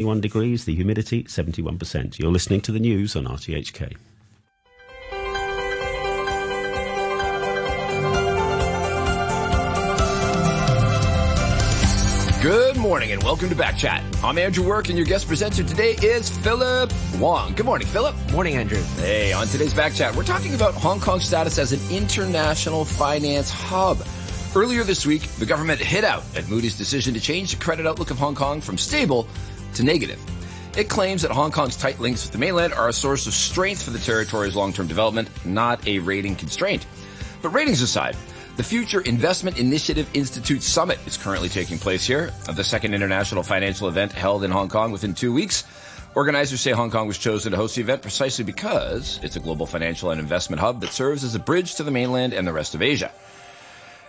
21 degrees, the humidity 71%. You're listening to the news on RTHK. Good morning and welcome to Back Chat. I'm Andrew Work and your guest presenter today is Philip Wong. Good morning, Philip. Morning, Andrew. Hey, on today's Back Chat, we're talking about Hong Kong's status as an international finance hub. Earlier this week, the government hit out at Moody's decision to change the credit outlook of Hong Kong from stable to negative. It claims that Hong Kong's tight links with the mainland are a source of strength for the territory's long-term development, not a rating constraint. But ratings aside, the Future Investment Initiative Institute Summit is currently taking place here, the second international financial event held in Hong Kong within two weeks. Organizers say Hong Kong was chosen to host the event precisely because it's a global financial and investment hub that serves as a bridge to the mainland and the rest of Asia.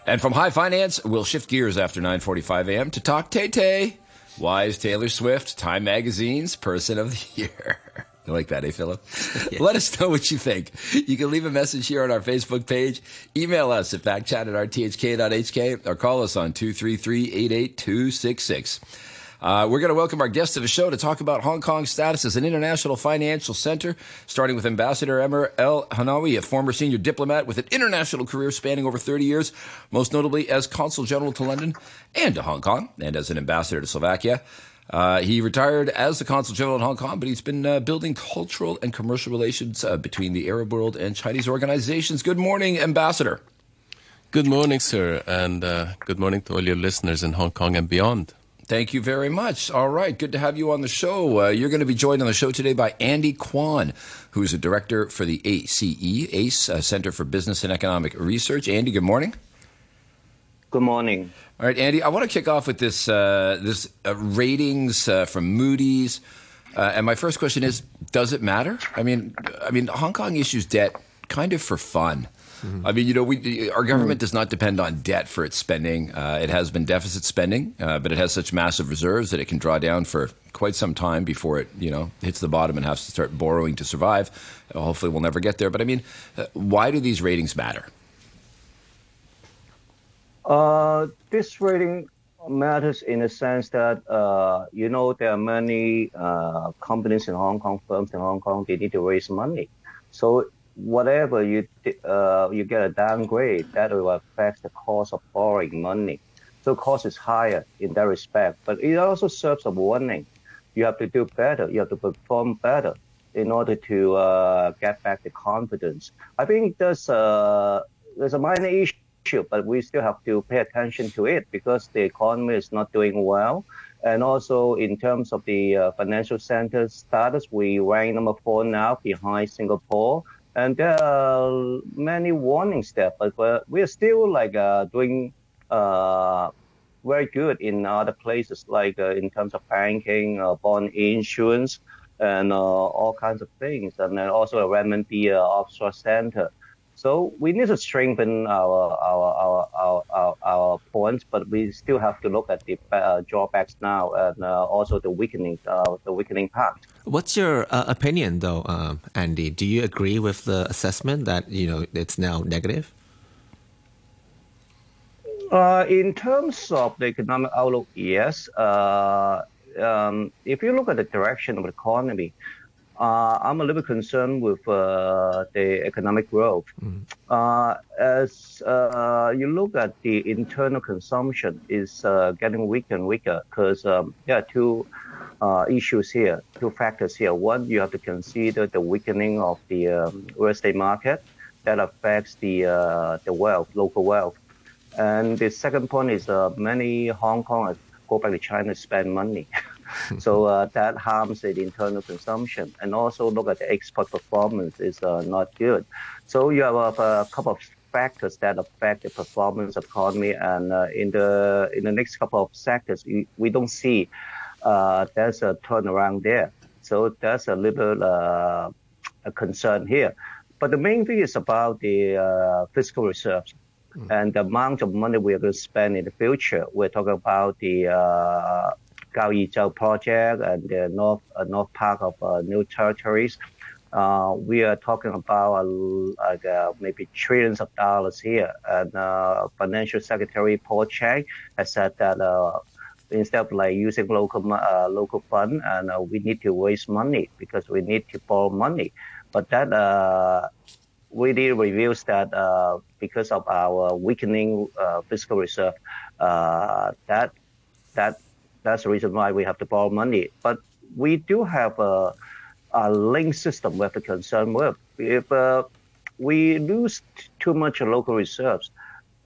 And from high finance, we'll shift gears after 9:45 a.m. to talk Tay Tay. Why is Taylor Swift Time Magazine's Person of the Year? You like that, eh, Philip? Yeah. Let us know what you think. You can leave a message here on our Facebook page, email us at backchat at rthk.hk, or call us on 233-88266. Uh, we're going to welcome our guest to the show to talk about Hong Kong's status as an international financial center, starting with Ambassador Amir El Hanawi, a former senior diplomat with an international career spanning over 30 years, most notably as consul general to London and to Hong Kong, and as an ambassador to Slovakia. Uh, he retired as the consul general in Hong Kong, but he's been uh, building cultural and commercial relations uh, between the Arab world and Chinese organizations. Good morning, Ambassador. Good morning, sir, and uh, good morning to all your listeners in Hong Kong and beyond. Thank you very much. All right, good to have you on the show. Uh, you're going to be joined on the show today by Andy Kwan, who's a director for the ACE, ACE uh, Center for Business and Economic Research. Andy, good morning. Good morning. All right, Andy, I want to kick off with this uh, this uh, ratings uh, from Moody's, uh, and my first question is: Does it matter? I mean, I mean, Hong Kong issues debt kind of for fun. Mm-hmm. I mean, you know, we, our government mm-hmm. does not depend on debt for its spending. Uh, it has been deficit spending, uh, but it has such massive reserves that it can draw down for quite some time before it, you know, hits the bottom and has to start borrowing to survive. hopefully, we'll never get there. But I mean, why do these ratings matter? Uh, this rating matters in the sense that uh, you know there are many uh, companies in Hong Kong, firms in Hong Kong, they need to raise money. So whatever you uh, you get a downgrade, that will affect the cost of borrowing money. So cost is higher in that respect, but it also serves a warning. You have to do better. You have to perform better in order to uh, get back the confidence. I think there's a there's a minor issue but we still have to pay attention to it because the economy is not doing well. And also in terms of the uh, financial center status, we rank number four now behind Singapore. And there are many warning steps, but we are still like uh, doing uh, very good in other places, like uh, in terms of banking, uh, bond insurance, and uh, all kinds of things. And then also a renminbi offshore center. So we need to strengthen our our our our, our, our points, but we still have to look at the uh, drawbacks now and uh, also the weakening uh, the weakening part. What's your uh, opinion, though, um, Andy? Do you agree with the assessment that you know it's now negative? Uh, in terms of the economic outlook, yes. Uh, um, if you look at the direction of the economy, uh, I'm a little bit concerned with uh, the economic growth. Mm. Uh, as uh, you look at the internal consumption is uh, getting weaker and weaker because um, there are two uh, issues here, two factors here. One, you have to consider the weakening of the um, real estate market that affects the the wealth, local wealth. And the second point is many Hong Kongers go back to China to spend money. so uh, that harms the internal consumption. And also look at the export performance is uh, not good. So you have a, couple of factors that affect the performance of economy. And uh, in the in the next couple of sectors, we, we don't see uh, there's a turnaround there. So that's a little uh, a concern here. But the main thing is about the uh, fiscal reserves. Mm. And the amount of money we are going to spend in the future, we're talking about the Kau Yi Chau project and the north uh, north part of uh, new territories. Uh, we are talking about like maybe trillions of dollars here. And Financial Secretary Paul Chan has said that instead of like using local uh, local fund, and uh, we need to raise money because we need to borrow money. But that uh, really reveals that uh, because of our weakening uh, fiscal reserve, uh, that that that's the reason why we have to borrow money. But we do have a, a link system we have to concern with. If uh, we lose too much local reserves,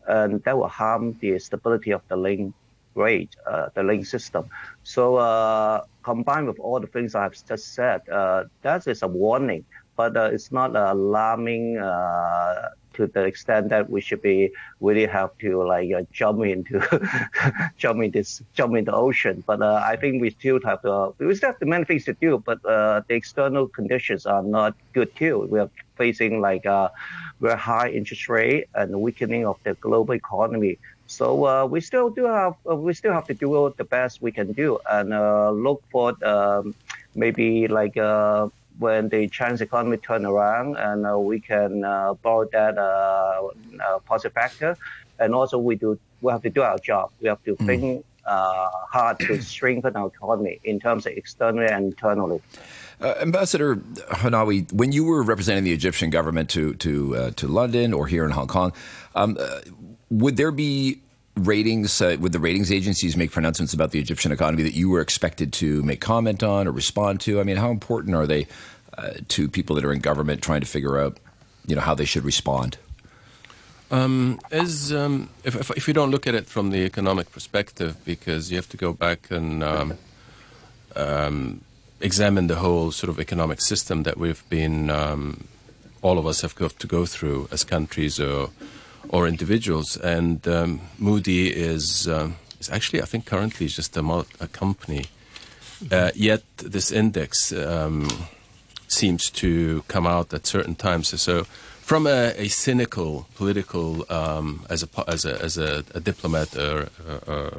and that will harm the stability of the link rate, uh, the link system. So uh, combined with all the things I've just said, uh, that is a warning, but uh, it's not alarming uh, to the extent that we should be really have to like uh, jump into jump into jump into the ocean. But uh, I think we still have to we still have many things to do. But uh, the external conditions are not good too. We are facing like uh, very high interest rate and weakening of the global economy. So uh, we still do have uh, we still have to do the best we can do and uh, look for um, maybe like uh, when the Chinese economy turn around and uh, we can uh, borrow that uh, uh, positive factor. And also we do we have to do our job. We have to think uh, hard to strengthen our economy in terms of externally and internally. Uh, Ambassador Hanawi, when you were representing the Egyptian government to to uh, to London or here in Hong Kong, um, uh, would there be ratings? Uh, would the ratings agencies make pronouncements about the Egyptian economy that you were expected to make comment on or respond to? I mean, how important are they uh, to people that are in government trying to figure out, you know, how they should respond? Um, as um, if, if if you don't look at it from the economic perspective, because you have to go back and um, um, examine the whole sort of economic system that we've been, um, all of us have got to go through as countries or or individuals. And um, Moody is um, is actually, I think, currently just a, a company. Uh, yet this index um, seems to come out at certain times. So, from a, a cynical political, um, as a as a as a, a diplomat, or, uh, uh,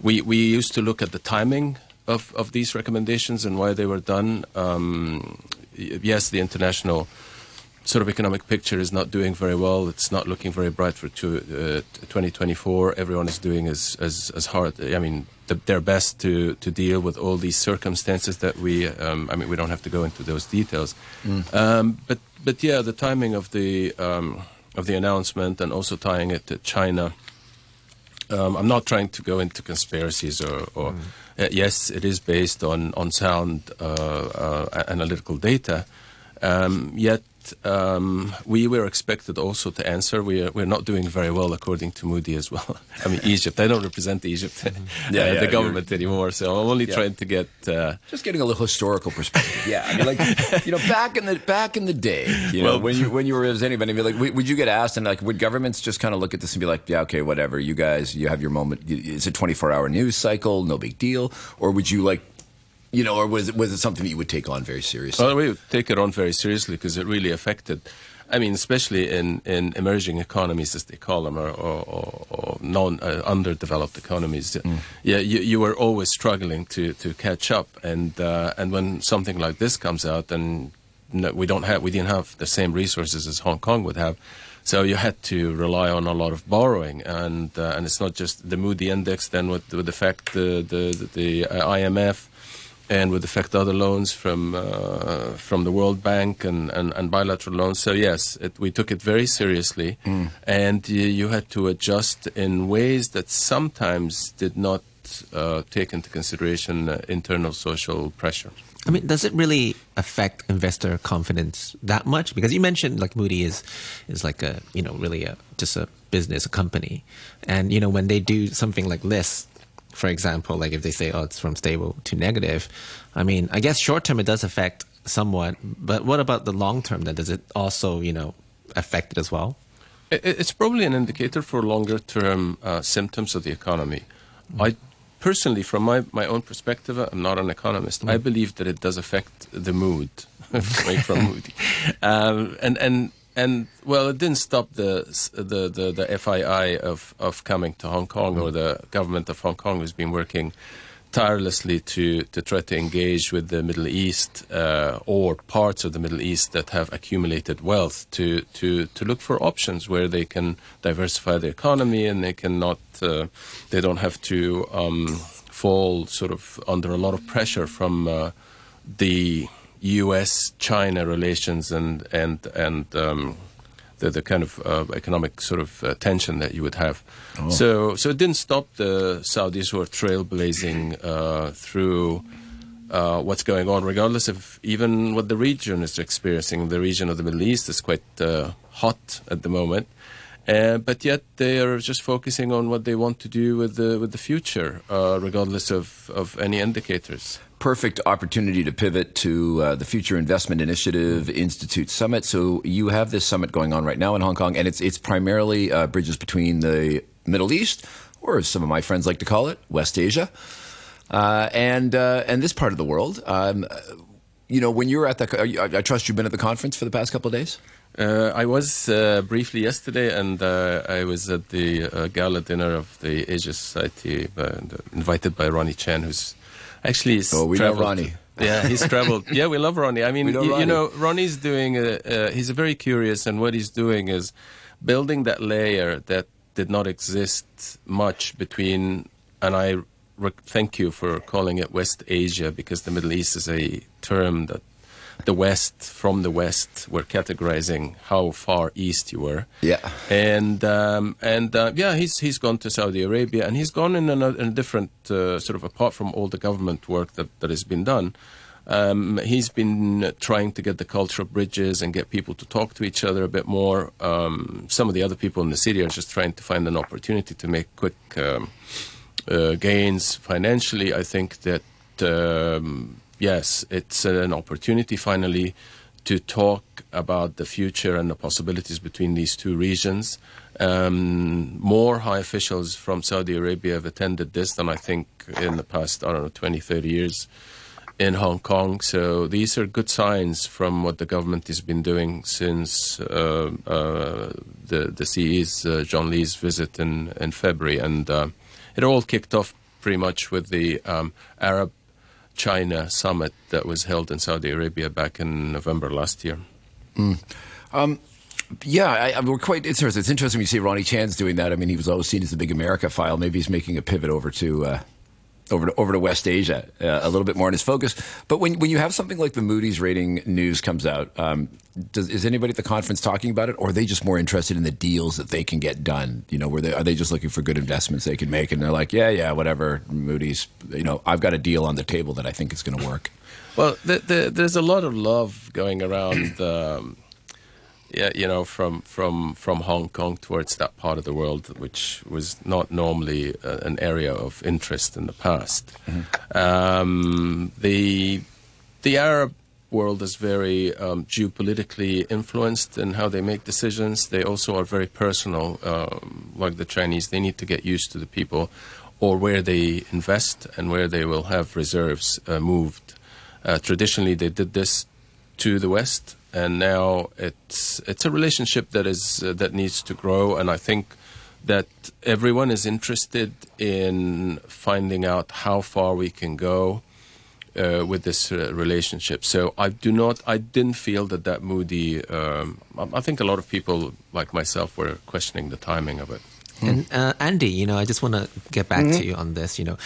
we we used to look at the timing of, of these recommendations and why they were done. Um, yes, the international sort of economic picture is not doing very well. It's not looking very bright for two, uh, 2024. Everyone is doing as, as, as hard, I mean, the, their best to, to deal with all these circumstances that we, um, I mean, we don't have to go into those details. Um, but, but yeah, the timing of the, um, of the announcement and also tying it to China. Um, I'm not trying to go into conspiracies or, or uh, yes, it is based on on sound uh, uh, analytical data. Um, yet um, we were expected also to answer. We are, we're not doing very well according to Moody as well. I mean, Egypt. I don't represent Egypt, uh, Yeah, yeah, the government anymore. So I'm only Yeah. trying to get. Uh, Just getting a little historical perspective. Yeah, I mean, like you know, back in the back in the day, you know, Well- when you when you were as anybody, be like, would would you get asked and like, would governments just kind of look at this and be like, yeah, okay, whatever, you guys, you have your moment. It's a twenty four hour news cycle, no big deal, or would you like, you know, or was it was it something that you would take on very seriously? Well, we take it on very seriously because it really affected. I mean, especially in, in emerging economies, as they call them, or, or, or, or non uh, underdeveloped economies. Yeah, you, you were always struggling to, to catch up, and uh, and when something like this comes out, and no, we don't have we didn't have the same resources as Hong Kong would have. So you had to rely on a lot of borrowing, and uh, and it's not just the Moody index. Then with with the fact the the, the IMF and would affect other loans from uh, from the World Bank and, and, and bilateral loans. So yes, it, we took it very seriously, and you, you had to adjust in ways that sometimes did not uh, take into consideration uh, internal social pressure. I mean, does it really affect investor confidence that much? Because you mentioned like Moody is is like a you know really a just a business, a company, and you know when they do something like this, for example, like if they say oh it's from stable to negative, I mean I guess short term it does affect somewhat, but what about the long term? Then does it also you know affect it as well? It's probably an indicator for longer term uh, symptoms of the economy. I personally, from my, my own perspective, I'm not an economist. I believe that it does affect the mood, from Moody, um, and and and well, it didn't stop the the the, the FII of of coming to Hong Kong or the government of Hong Kong has been working tirelessly to, to try to engage with the Middle East uh, or parts of the Middle East that have accumulated wealth to, to, to look for options where they can diversify the economy and they cannot uh, they don't have to um, fall sort of under a lot of pressure from uh, the U.S. China relations and and and um, the, the kind of uh, economic sort of uh, tension that you would have. Oh. So, so it didn't stop the Saudis who are trailblazing uh, through uh, what's going on, regardless of even what the region is experiencing. The region of the Middle East is quite uh, hot at the moment. Uh, but yet they are just focusing on what they want to do with the with the future, regardless of, of any indicators perfect opportunity to pivot to uh, the Future Investment Initiative Institute Summit. So you have this summit going on right now in Hong Kong, and it's it's primarily uh, bridges between the Middle East, or as some of my friends like to call it, West Asia, uh, and uh, and this part of the world. Um, you know, when you were at the, I, trust you've been at the conference for the past couple of days. Uh, I was uh, briefly yesterday, and I was at the gala dinner of the Asia Society, invited by Ronnie Chan, who's Actually, he's oh, we traveled. love Ronnie. Yeah, he's traveled. yeah, we love Ronnie. I mean, you, Ronnie. you, know, Ronnie's doing. A, uh, he's a very curious, and what he's doing is building that layer that did not exist much between. And I re- thank you for calling it West Asia because the Middle East is a term that the West, from the West, were categorizing how far east you were. Yeah. And um, and uh, yeah, he's he's gone to Saudi Arabia, and he's gone in a, in a different uh, sort of apart from all the government work that that has been done. Um, he's been trying to get the cultural bridges and get people to talk to each other a bit more. Um, some of the other people in the city are just trying to find an opportunity to make quick um, uh, gains financially. I think that um, yes, it's an opportunity finally to talk about the future and the possibilities between these two regions. Um, more high officials from Saudi Arabia have attended this than I think in the past, I don't know, 20, 30 years in Hong Kong. So these are good signs from what the government has been doing since uh, uh, the, the CE's, uh, John Lee's visit in, in February. And uh, it all kicked off pretty much with the um, Arab China summit that was held in Saudi Arabia back in November last year. Mm. Um, yeah, I, I, we're quite interested. It's interesting when you see Ronnie Chan's doing that. I mean, he was always seen as the big Americaphile. Maybe he's making a pivot over to uh, over to over to West Asia uh, a little bit more in his focus. But when when you have something like the Moody's rating news comes out, um, does, is anybody at the conference talking about it, or are they just more interested in the deals that they can get done? You know, where they are they just looking for good investments they can make, and they're like, yeah, yeah, whatever, Moody's. You know, I've got a deal on the table that I think is going to work. Well, the, the, there's a lot of love going around. Um, yeah, you know, from from from Hong Kong towards that part of the world, which was not normally uh, an area of interest in the past. Mm-hmm. Um, the the Arab world is very um, geopolitically influenced in how they make decisions. They also are very personal, um, like the Chinese. They need to get used to the people or where they invest and where they will have reserves uh, moved. Uh, traditionally, they did this to the West and now it's it's a relationship that is uh, that needs to grow and i think that everyone is interested in finding out how far we can go uh, with this uh, relationship. So I do not, I didn't feel that that Moody. Um, I think a lot of people like myself were questioning the timing of it. And uh, Andy, you know, I just want to get back mm-hmm. to you on this. You know,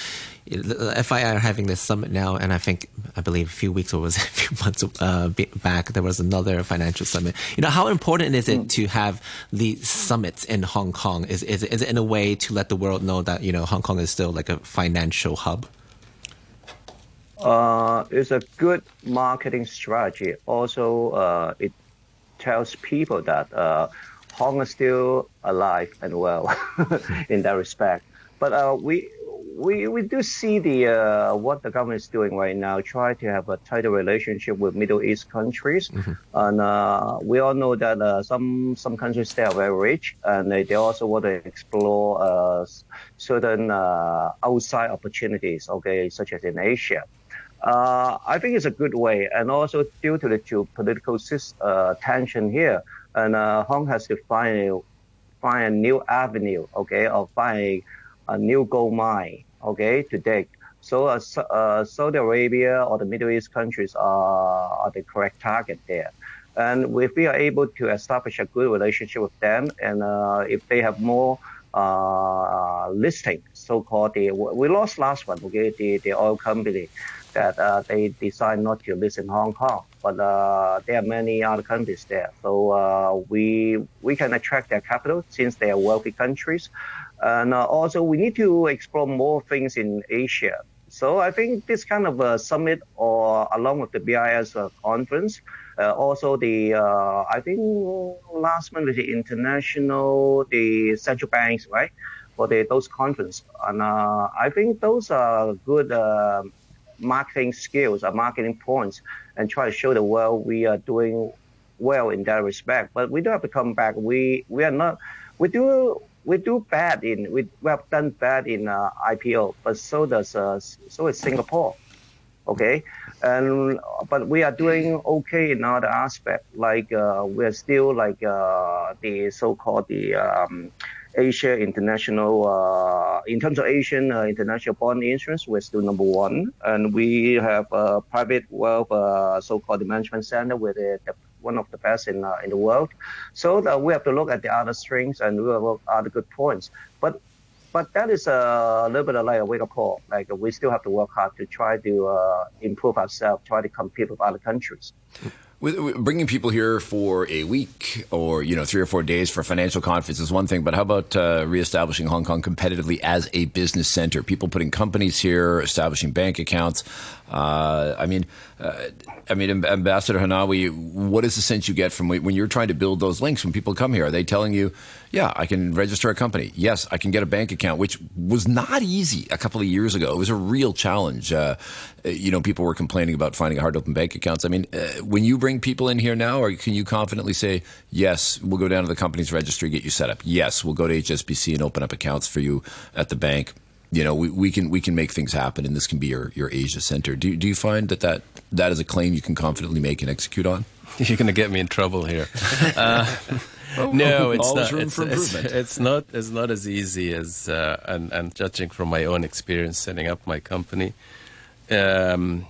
the FII are having this summit now, and I think I believe a few weeks or was a few months uh, back there was another financial summit. You know, how important is it mm. to have the summits in Hong Kong? Is, is is it in a way to let the world know that you know Hong Kong is still like a financial hub? Uh, it's a good marketing strategy. Also, uh, it tells people that uh, Hong is still alive and well in that respect. But uh, we we we do see the uh, what the government is doing right now, try to have a tighter relationship with Middle East countries, mm-hmm. and uh, we all know that uh, some some countries they are very rich, and they, they also want to explore uh, certain uh, outside opportunities, okay, such as in Asia. Uh, I think it's a good way, and also due to the geopolitical tension here, and Hong has to find a, find a new avenue, okay, of finding a new gold mine okay, to dig. So uh, uh, Saudi Arabia or the Middle East countries are, are the correct target there. And if we are able to establish a good relationship with them, and uh, if they have more uh, listing, so-called the we lost last one, okay, the, the oil company that uh, they decide not to list in Hong Kong, but uh, there are many other countries there. So uh, we we can attract their capital since they are wealthy countries, and uh, also we need to explore more things in Asia. So I think this kind of a summit, or along with the BIS uh, conference, uh, also the uh, I think last month the international the central banks right for the those conference, and uh, I think those are good uh, marketing skills, or marketing points, and try to show the world we are doing well in that respect. But we do have to come back. We we are not we do we do bad in we, we have done bad in uh, IPO, but so does uh, so is Singapore. Okay, and but we are doing okay in other aspect. Like uh, we are still like uh, the so-called the um, Asia International. Uh, in terms of Asian uh, international bond insurance, we're still number one, and we have a private wealth so-called management center with the one of the best in uh, in the world. So we have to look at the other strengths and we have other good points. But but that is a little bit of like a wake up call. Like we still have to work hard to try to uh, improve ourselves, try to compete with other countries. With, with bringing people here for a week or you know three or four days for a financial conference is one thing, but how about uh, reestablishing Hong Kong competitively as a business center? People putting companies here, establishing bank accounts. Uh, I mean, uh, I mean, Ambassador Hanawi, what is the sense you get from when you're trying to build those links when people come here? Are they telling you, yeah, I can register a company. Yes, I can get a bank account, which was not easy a couple of years ago. It was a real challenge. Uh, you know, people were complaining about finding hard to open bank accounts. I mean, uh, when you bring people in here now, or can you confidently say, yes, we'll go down to the company's registry, get you set up. Yes, we'll go to HSBC and open up accounts for you at the bank you know, we, we can we can make things happen, and this can be your, your Asia center. Do do you find that, that that is a claim you can confidently make and execute on? You're going to get me in trouble here. Uh, no, it's not. It's, it's, it's, not. It's not as easy as uh, and and judging from my own experience setting up my company. Um,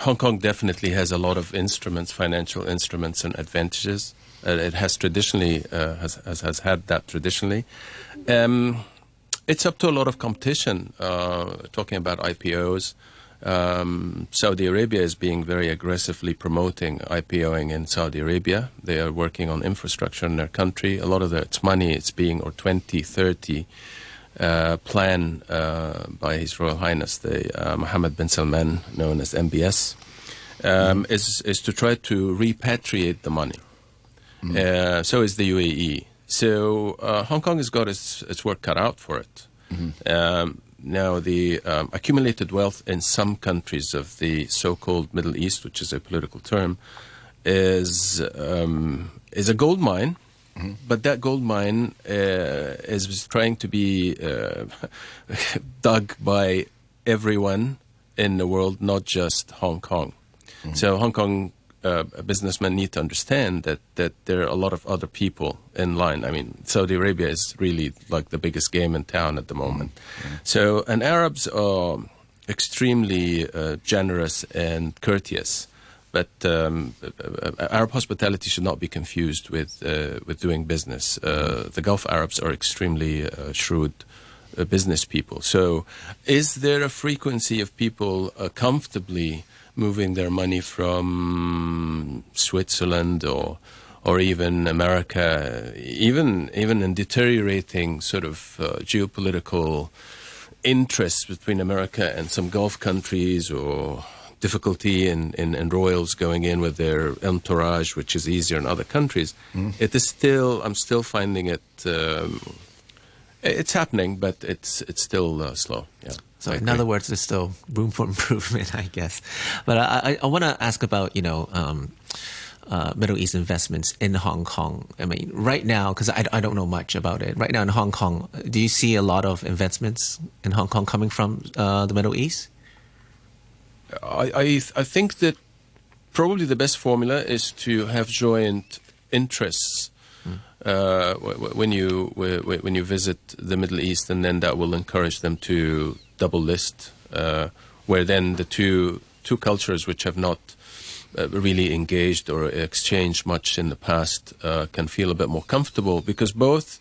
Hong Kong definitely has a lot of instruments, financial instruments, and advantages. Uh, it has traditionally uh, has, has, has had that traditionally. Um, it's up to a lot of competition. Uh, talking about IPOs, um, Saudi Arabia is being very aggressively promoting IPOing in Saudi Arabia. They are working on infrastructure in their country. A lot of its money is being, or 2030 uh, plan uh, by His Royal Highness, the uh, Mohammed bin Salman, known as MBS, um, mm. is, is to try to repatriate the money. Mm. so is the UAE. So uh, Hong Kong has got its, its work cut out for it. Mm-hmm. Um, now, the um, accumulated wealth in some countries of the so-called Middle East, which is a political term, is um, is a gold mine. Mm-hmm. But that gold mine uh, is trying to be uh, dug by everyone in the world, not just Hong Kong. Mm-hmm. So Hong Kong uh, businessmen need to understand that, that there are a lot of other people in line. I mean, Saudi Arabia is really like the biggest game in town at the moment. Mm-hmm. So, and Arabs are extremely uh, generous and courteous. But um, uh, uh, Arab hospitality should not be confused with uh, with doing business. Uh, the Gulf Arabs are extremely shrewd business people. So, is there a frequency of people comfortably moving their money from Switzerland or or even America, even even in deteriorating sort of uh, geopolitical interests between America and some Gulf countries, or difficulty in, in, in, royals going in with their entourage, which is easier in other countries. Mm. It is still, I'm still finding it. Um, it's happening, but it's it's still uh, slow. Yeah. So in other words, there's still room for improvement, I guess. But I, I, I want to ask about you know um, uh, Middle East investments in Hong Kong. I mean, right now, because I, I don't know much about it. Right now in Hong Kong, do you see a lot of investments in Hong Kong coming from uh, the Middle East? I, I I think that probably the best formula is to have joint interests. Uh, when you when you visit the Middle East, and then that will encourage them to double list uh, where then the two two cultures which have not uh, really engaged or exchanged much in the past uh, can feel a bit more comfortable because both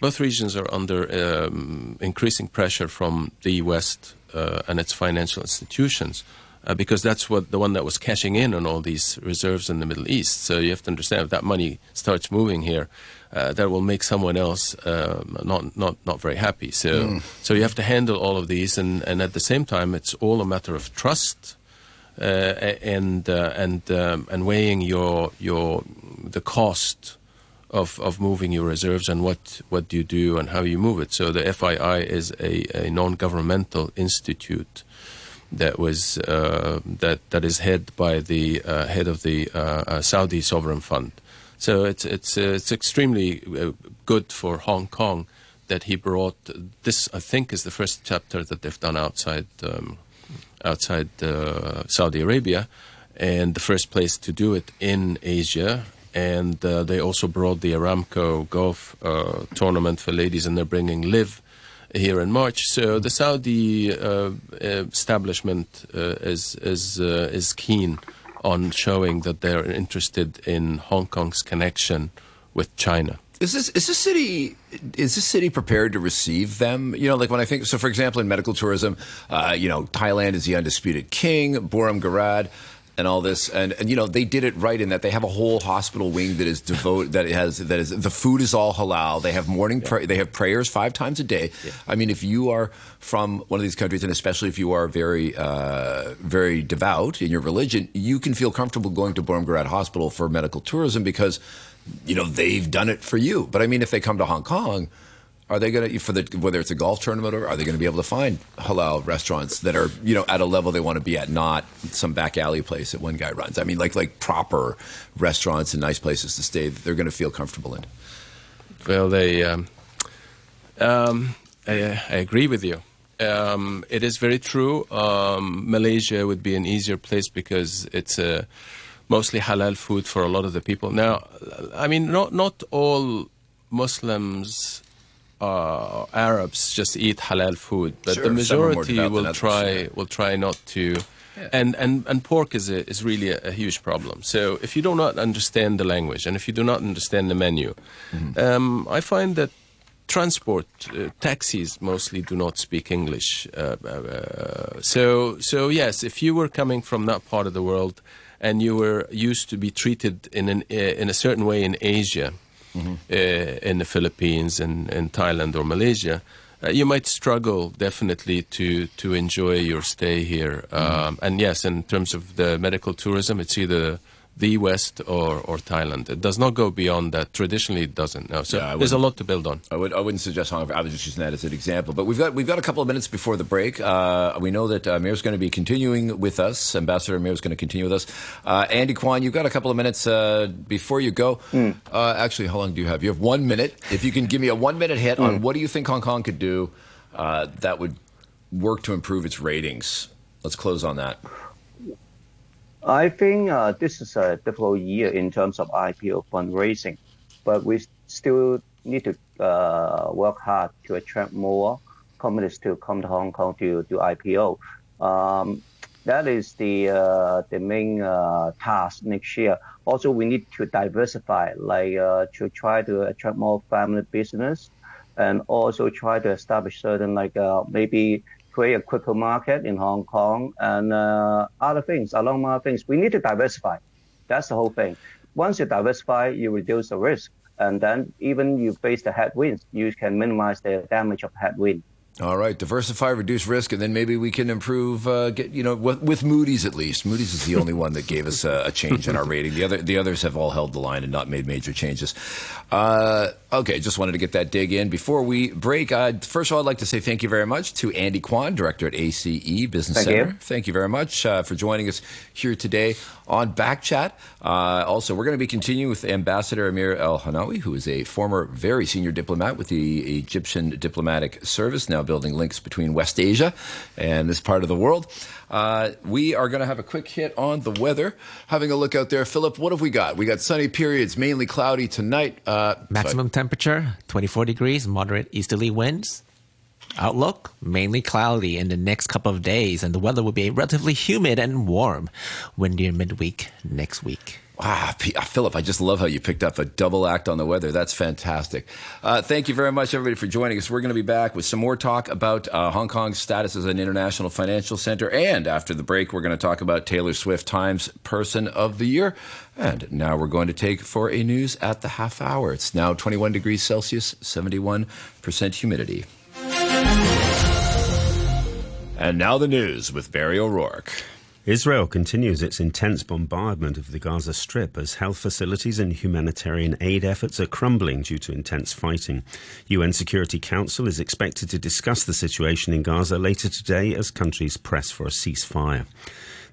both regions are under um, increasing pressure from the West uh, and its financial institutions. Uh, because that's what the one that was cashing in on all these reserves in the Middle East. So you have to understand if that money starts moving here, uh, that will make someone else um, not not not very happy. So Mm. so you have to handle all of these, and, and at the same time, it's all a matter of trust uh, and uh, and um, and weighing your your the cost of of moving your reserves and what what do you do and how you move it. So the FII is a, a non-governmental institute that was uh, that that is head by the uh, head of the uh, uh, Saudi sovereign fund. So it's it's uh, it's extremely uh, good for Hong Kong that he brought this. I think is the first chapter that they've done outside um, outside Saudi Arabia, and the first place to do it in Asia. And they also brought the Aramco golf tournament for ladies, and they're bringing LIV here in March. So the Saudi uh, establishment uh, is is uh, is keen on showing that they're interested in Hong Kong's connection with China. Is this is this city is this city prepared to receive them? You know, like when I think so. For example, in medical tourism, uh, you know, Thailand is the undisputed king. Bumrungrad. And all this, and, and you know they did it right in that they have a whole hospital wing that is devoted. That has that is the food is all halal. They have morning pray, they have prayers five times a day. I mean, if you are from one of these countries, and especially if you are very uh, very devout in your religion, you can feel comfortable going to Bumrungrad Hospital for medical tourism because you know they've done it for you. But I mean, if they come to Hong Kong, are they going to for the whether it's a golf tournament or are they going to be able to find halal restaurants that are you know at a level they want to be at, not some back alley place that one guy runs? I mean, like like proper restaurants and nice places to stay that they're going to feel comfortable in. Well, they. Um, um, I, I agree with you. Um, it is very true. Um, Malaysia would be an easier place because it's uh, mostly halal food for a lot of the people. Now, I mean, not not all Muslims, uh, Arabs, just eat halal food, but Sure, the some are more majority will try yeah. will try not to. And, and and pork is a, is really a, a huge problem. So if you do not understand the language and if you do not understand the menu, Mm-hmm. um, I find that transport uh, taxis mostly do not speak English. Uh, uh, so so yes, if you were coming from that part of the world and you were used to be treated in an uh, in a certain way in Asia, uh, in the Philippines and in Thailand or Malaysia. Uh, you might struggle definitely to to enjoy your stay here, um, and yes, in terms of the medical tourism, it's either the West or, or Thailand. It does not go beyond that. Traditionally, it doesn't. No, so Yeah, there's a lot to build on. I would I wouldn't suggest Hong Kong. I was just using that as an example. But we've got we've got a couple of minutes before the break. Uh, we know that uh, Amir's going to be continuing with us. Ambassador Amir is going to continue with us. Uh, Andy Kwan, you've got a couple of minutes uh, before you go. Uh, actually, how long do you have? You have one minute. If you can give me a one minute hit on what do you think Hong Kong could do uh, that would work to improve its ratings. Let's close on that. I think uh, this is a difficult year in terms of IPO fundraising, but we still need to uh, work hard to attract more companies to come to Hong Kong to do IPO. Um, that is the uh, the main uh, task next year. Also, we need to diversify, like uh, to try to attract more family business, and also try to establish certain like uh, maybe create a crypto market in Hong Kong and uh, other things, along other things. We need to diversify. That's the whole thing. Once you diversify, you reduce the risk, and then even you face the headwinds, you can minimize the damage of headwind. All right, diversify, reduce risk, and then maybe we can improve. Uh, get you know, with, with Moody's at least. Moody's is the only one that gave us a, a change in our rating. The other, the others have all held the line and not made major changes. Uh, okay, just wanted to get that dig in before we break. Uh, first of all, I'd like to say thank you very much to Andy Kwan, director at ACE Business Thank Center. you. Thank you very much uh, for joining us here today on Backchat. Uh, also, we're going to be continuing with Ambassador Amir El Hanawi, who is a former very senior diplomat with the Egyptian Diplomatic Service, now building links between West Asia and this part of the world. Uh, we are going to have a quick hit on the weather. Having a look out there, Philip, what have we got? We got sunny periods, mainly cloudy tonight. Uh, Maximum temperature 24 degrees, moderate easterly winds. Outlook mainly cloudy in the next couple of days, and the weather will be relatively humid and warm. Windier midweek next week. Ah, Philip, I just love how you picked up a double act on the weather. That's fantastic. Uh, thank you very much, everybody, for joining us. We're going to be back with some more talk about uh, Hong Kong's status as an international financial center. And after the break, we're going to talk about Taylor Swift Times Person of the Year. And now we're going to take for a news at the half hour. It's now 21 degrees Celsius, 71% humidity. And now the news with Barry O'Rourke. Israel continues its intense bombardment of the Gaza Strip as health facilities and humanitarian aid efforts are crumbling due to intense fighting. UN Security Council is expected to discuss the situation in Gaza later today as countries press for a ceasefire.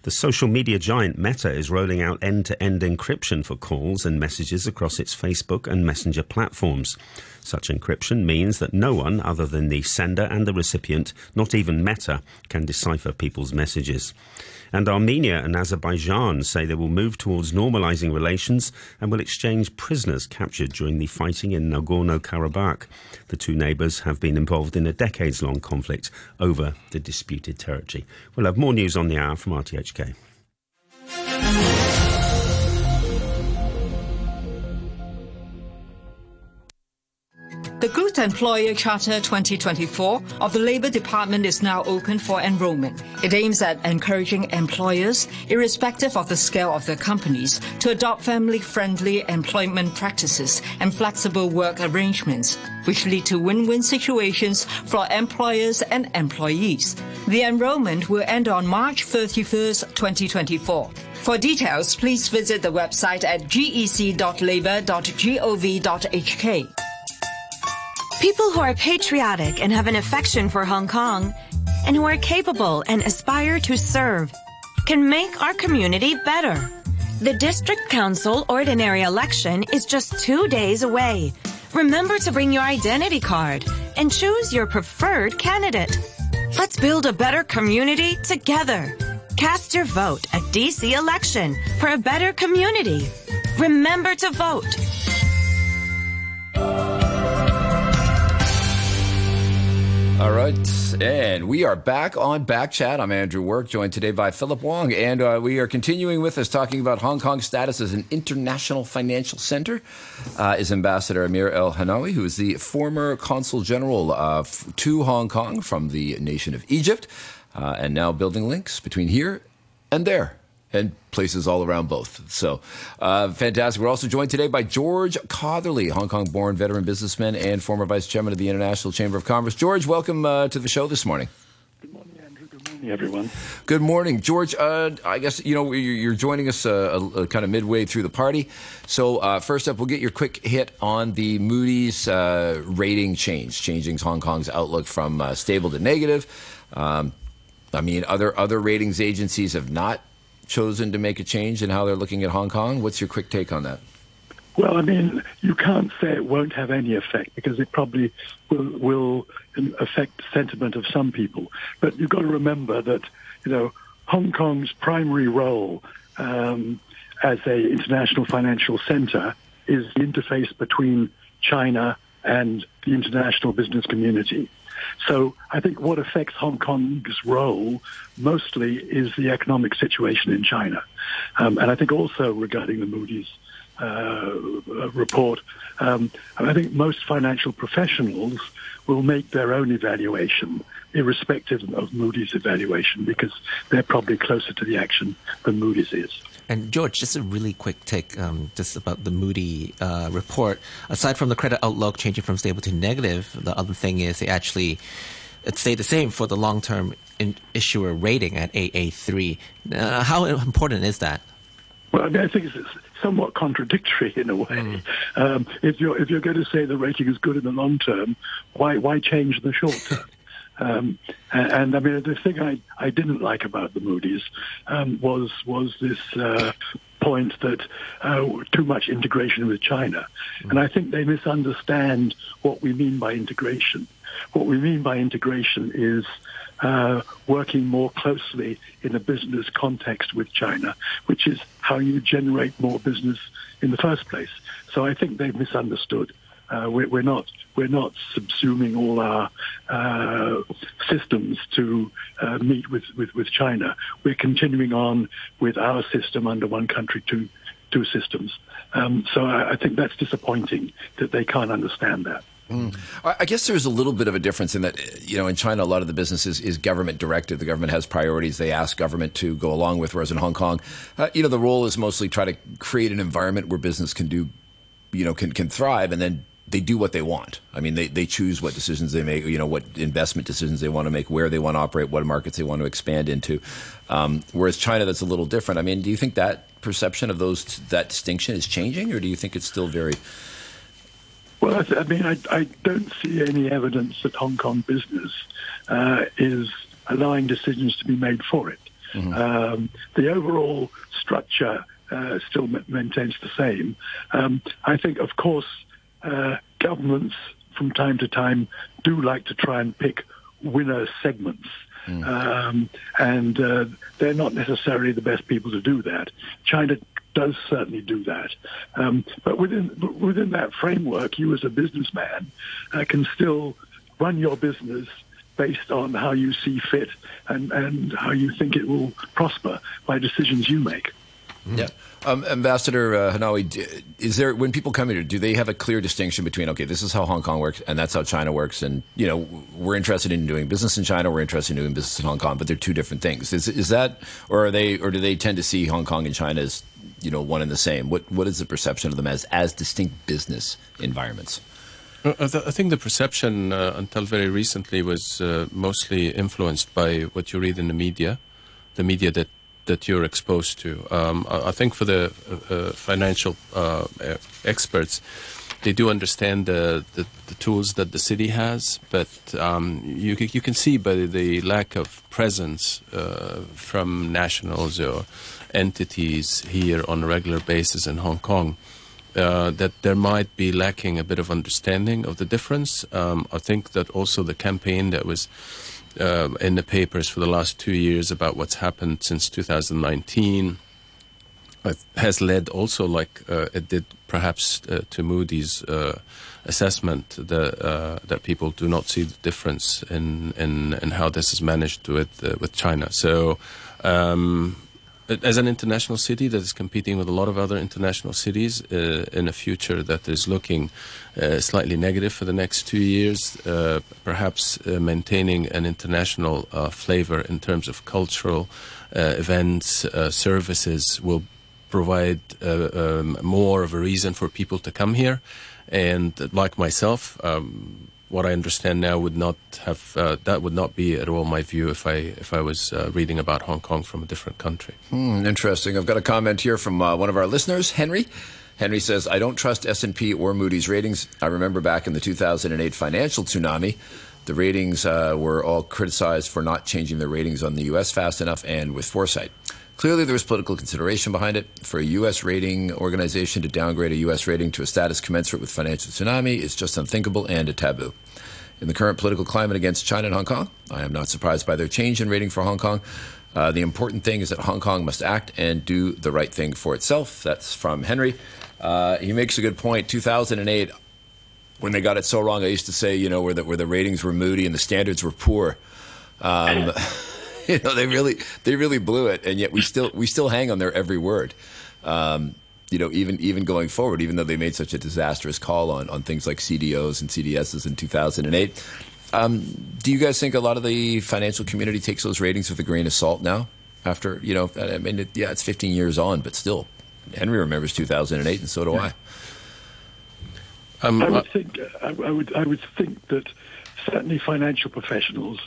The social media giant Meta is rolling out end to end encryption for calls and messages across its Facebook and Messenger platforms. Such encryption means that no one other than the sender and the recipient, not even Meta, can decipher people's messages. And Armenia and Azerbaijan say they will move towards normalizing relations and will exchange prisoners captured during the fighting in Nagorno Karabakh. The two neighbours have been involved in a decades long conflict over the disputed territory. We'll have more news on the hour from RTHK. Employer Charter 2024 of the Labour Department is now open for enrolment. It aims at encouraging employers, irrespective of the scale of their companies, to adopt family-friendly employment practices and flexible work arrangements, which lead to win-win situations for employers and employees. The enrolment will end on March 31st, 2024. For details, please visit the website at gec.labour.gov.hk. People who are patriotic and have an affection for Hong Kong and who are capable and aspire to serve can make our community better. The District Council ordinary election is just two days away. Remember to bring your identity card and choose your preferred candidate. Let's build a better community together. Cast your vote at DC election for a better community. Remember to vote. All right, and we are back on Back Chat. I'm Andrew Work, joined today by Philip Wong, and uh, we are continuing with us talking about Hong Kong's status as an international financial center. Uh, is Ambassador Amir El Hanawi, who is the former consul general uh, to Hong Kong from the nation of Egypt, uh, and now building links between here and there and places all around both. So, uh, fantastic. We're also joined today by George Cautherley, Hong Kong born veteran businessman and former vice chairman of the International Chamber of Commerce. George, welcome uh, to the show this morning. Good morning, Andrew. Good morning, everyone. Good morning, George. Uh, I guess you know you're joining us uh, kind of midway through the party. So uh, first up, we'll get your quick hit on the Moody's uh, rating change, changing Hong Kong's outlook from uh, stable to negative. Um, I mean, other other ratings agencies have not chosen to make a change in how they're looking at Hong Kong. What's your quick take on that? Well, I mean, you can't say it won't have any effect because it probably will, will affect sentiment of some people. But you've got to remember that, you know, Hong Kong's primary role um, as a international financial center is the interface between China and the international business community. So I think what affects Hong Kong's role mostly is the economic situation in China. Um, and I think also regarding the Moody's uh, report, um, I think most financial professionals will make their own evaluation, irrespective of Moody's evaluation, because they're probably closer to the action than Moody's is. And George, just a really quick take, um, just about the Moody uh, report. Aside from the credit outlook changing from stable to negative, the other thing is they actually it stayed the same for the long-term issuer rating at AA3. Uh, how important is that? Well, I, mean, I think it's somewhat contradictory in a way. Mm. Um, if you're if you're going to say the rating is good in the long term, why why change in the short term? Um, and, and, I mean, the thing I, I didn't like about the Moody's um, was was this uh, point that uh, too much integration with China, mm. and I think they misunderstand what we mean by integration. What we mean by integration is uh, working more closely in a business context with China, which is how you generate more business in the first place. So I think they've misunderstood Uh, we're, we're, not we're not subsuming all our uh, systems to uh, meet with, with, with China. We're continuing on with our system under one country, two two systems. Um, so I, I think that's disappointing that they can't understand that. Mm. I guess there's a little bit of a difference in that, you know, in China, a lot of the business is, is government directed. The government has priorities they ask government to go along with, whereas in Hong Kong, uh, you know, the role is mostly try to create an environment where business can do, you know, can, can thrive and then they do what they want. I mean, they, they choose what decisions they make, you know, what investment decisions they want to make, where they want to operate, what markets they want to expand into. Um, whereas China, that's a little different. I mean, do you think that perception of those, that distinction is changing or do you think it's still very well, I, th- I mean, I, I, don't see any evidence that Hong Kong business uh, is allowing decisions to be made for it. Mm-hmm. Um, the overall structure uh, still maintains the same. Um, I think, of course, uh, governments from time to time do like to try and pick winner segments. Mm. Um, and uh, they're not necessarily the best people to do that. China does certainly do that. Um, but within within that framework, you as a businessman uh, can still run your business based on how you see fit and, and how you think it will prosper by decisions you make. Yeah. Um, Ambassador uh, Hanawi, is there when people come here, do they have a clear distinction between okay, this is how Hong Kong works and that's how China works, and you know we're interested in doing business in China, we're interested in doing business in Hong Kong, but they're two different things. Is is that, or are they, or do they tend to see Hong Kong and China as you know one and the same? What what is the perception of them as as distinct business environments? Uh, I think the perception uh, until very recently was uh, mostly influenced by what you read in the media, the media that that you're exposed to. Um, I, I, think for the uh, uh financial uh, experts, they do understand the, the, the, tools that the city has, but um, you, you can see by the lack of presence from nationals or entities here on a regular basis in Hong Kong. Uh, that there might be lacking a bit of understanding of the difference. Um, I think that also the campaign that was uh, in the papers for the last two years about what's happened since 2019 uh, has led also, like uh, it did perhaps uh, to Moody's uh, assessment, that that people do not see the difference in in, in how this is managed with with China. So. Um, as an international city that is competing with a lot of other international cities uh, in a future that is looking uh, slightly negative for the next two years, uh, perhaps uh, maintaining an international uh, flavor in terms of cultural uh, events, services will provide um, more of a reason for people to come here. And like myself, um, what I understand now would not have uh, that would not be at all my view if I if I was uh, reading about Hong Kong from a different country. Hmm, interesting. I've got a comment here from uh, one of our listeners, Henry. Henry says, "I don't trust S&P or Moody's ratings. I remember back in the 2008 financial tsunami." The ratings uh, were all criticized for not changing their ratings on the U.S. fast enough and with foresight. Clearly, there was political consideration behind it. For a U.S. rating organization to downgrade a U.S. rating to a status commensurate with financial tsunami is just unthinkable and a taboo. In the current political climate against China and Hong Kong, I am not surprised by their change in rating for Hong Kong. Uh, the important thing is that Hong Kong must act and do the right thing for itself. That's from Henry. Uh, he makes a good point. 2008, when they got it so wrong, I used to say, you know, where the, where the ratings were moody and the standards were poor. Um, you know, they really they really blew it, and yet we still we still hang on their every word. Um, you know, even even going forward, even though they made such a disastrous call on on things like CDOs and CDSs in 2008. Um, do you guys think a lot of the financial community takes those ratings with a grain of salt now? After you know, I mean, it, yeah, it's 15 years on, but still, Henry remembers 2008, and so do yeah. I. Um, I would think I, I, would I would think that certainly financial professionals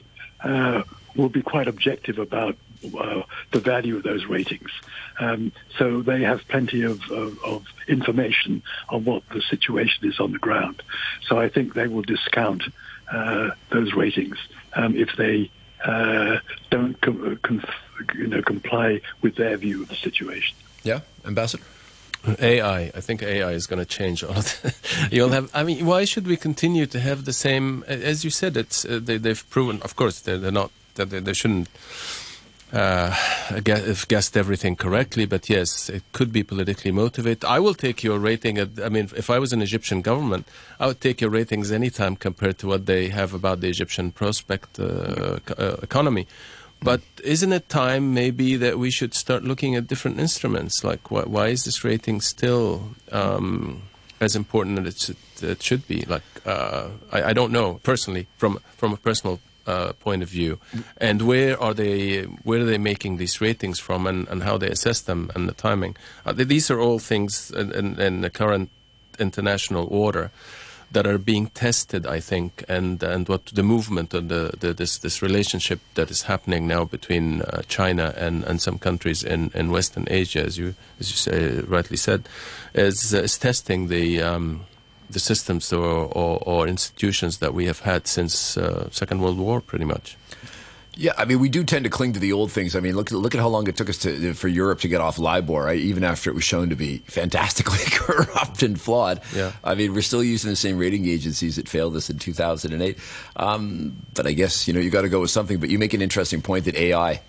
uh, will be quite objective about uh, the value of those ratings. Um, so they have plenty of, of, of, information on what the situation is on the ground. So I think they will discount uh, those ratings um, if they uh, don't com- com- you know, comply with their view of the situation. Yeah, Ambassador. AI. I think AI is going to change all of that. You'll have. I mean, why should we continue to have the same? As you said, it's uh, they, have proven. Of course, they're, they're not. They, they shouldn't uh, guessed, guessed everything correctly, but yes, it could be politically motivated. I will take your rating. At, I mean, if I was an Egyptian government, I would take your ratings anytime compared to what they have about the Egyptian prospect uh, uh, economy. But isn't it time maybe that we should start looking at different instruments? Like, why, why is this rating still um, as important as it should, it should be? Like, uh, I, I, don't know personally from from a personal uh, point of view, and where are they? Where are they making these ratings from, and, and how they assess them, and the timing? Uh, these are all things in, in, in the current international order that are being tested, I think, and and what the movement and the, the this this relationship that is happening now between uh, China and, and some countries in, in Western Asia, as you as you say, rightly said, is is testing the. Um, the systems or, or, or, institutions that we have had since uh, Second World War, pretty much. Yeah, I mean, we do tend to cling to the old things. I mean, look look at how long it took us to for Europe to get off LIBOR, right? Even after it was shown to be fantastically corrupt and flawed. Yeah. I mean, we're still using the same rating agencies that failed us in 2008. Um, but I guess you know you got to go with something. But you make an interesting point that AI